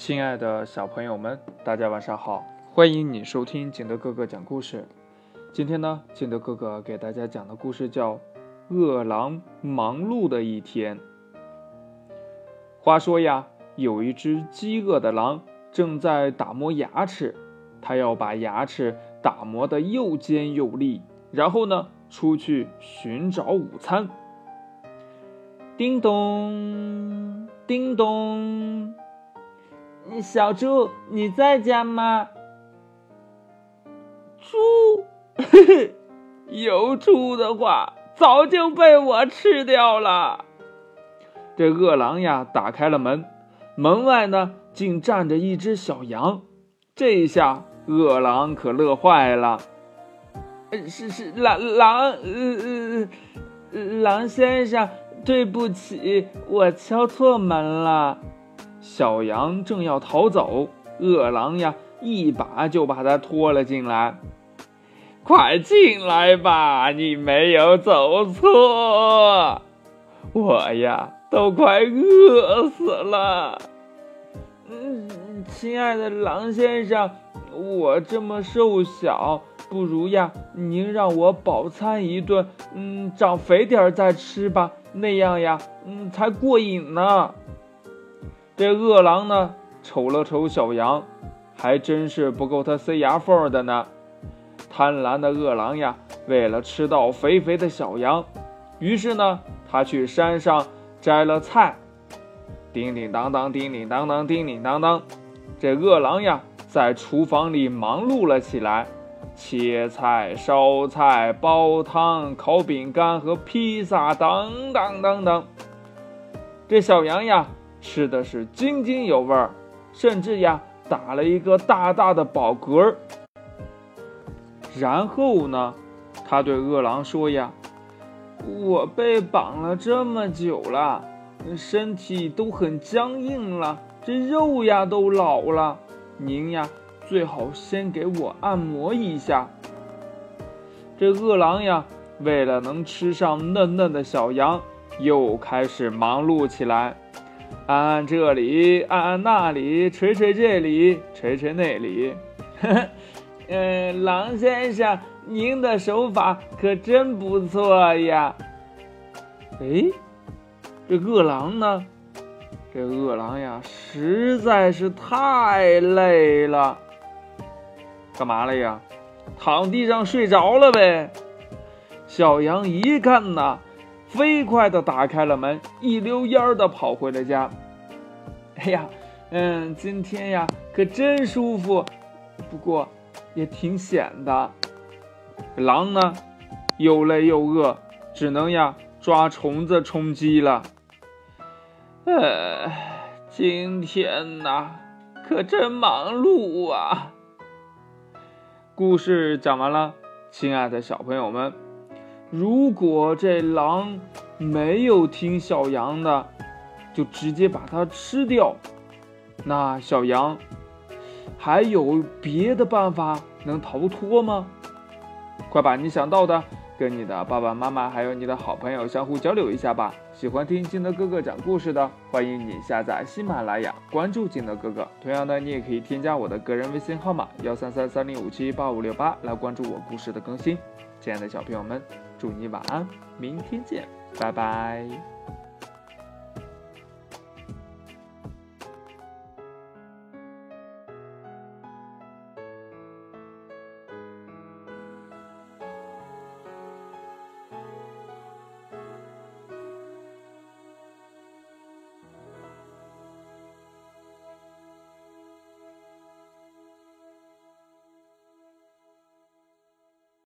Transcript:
亲爱的小朋友们，大家晚上好！欢迎你收听景德哥哥讲故事。今天呢，景德哥哥给大家讲的故事叫《饿狼忙碌的一天》。话说呀，有一只饥饿的狼正在打磨牙齿，它要把牙齿打磨得又尖又利，然后呢，出去寻找午餐。叮咚，叮咚。小猪，你在家吗？猪，有猪的话，早就被我吃掉了。这饿狼呀，打开了门，门外呢，竟站着一只小羊。这一下饿狼可乐坏了。是是，狼狼，呃呃，狼先生，对不起，我敲错门了。小羊正要逃走，饿狼呀，一把就把它拖了进来。快进来吧，你没有走错。我呀，都快饿死了。嗯，亲爱的狼先生，我这么瘦小，不如呀，您让我饱餐一顿，嗯，长肥点再吃吧，那样呀，嗯，才过瘾呢。这饿狼呢，瞅了瞅小羊，还真是不够它塞牙缝的呢。贪婪的饿狼呀，为了吃到肥肥的小羊，于是呢，他去山上摘了菜。叮叮当当，叮叮当当，叮叮当当。这饿狼呀，在厨房里忙碌了起来，切菜、烧菜、煲汤、烤饼干和披萨，等等等等。这小羊呀。吃的是津津有味儿，甚至呀打了一个大大的饱嗝。然后呢，他对饿狼说：“呀，我被绑了这么久了，身体都很僵硬了，这肉呀都老了。您呀最好先给我按摩一下。”这饿狼呀，为了能吃上嫩嫩的小羊，又开始忙碌起来。按按这里，按按那里，捶捶这里，捶捶那里。嗯，狼先生，您的手法可真不错呀。哎，这饿狼呢？这饿狼呀，实在是太累了。干嘛了呀？躺地上睡着了呗。小羊一看呐。飞快地打开了门，一溜烟儿地跑回了家。哎呀，嗯，今天呀可真舒服，不过也挺险的。狼呢，又累又饿，只能呀抓虫子充饥了。哎，今天呐可真忙碌啊！故事讲完了，亲爱的小朋友们。如果这狼没有听小羊的，就直接把它吃掉，那小羊还有别的办法能逃脱吗？快把你想到的跟你的爸爸妈妈还有你的好朋友相互交流一下吧。喜欢听金德哥哥讲故事的，欢迎你下载喜马拉雅，关注金德哥哥。同样的，你也可以添加我的个人微信号码幺三三三零五七八五六八来关注我故事的更新。亲爱的小朋友们。祝你晚安，明天见，拜拜。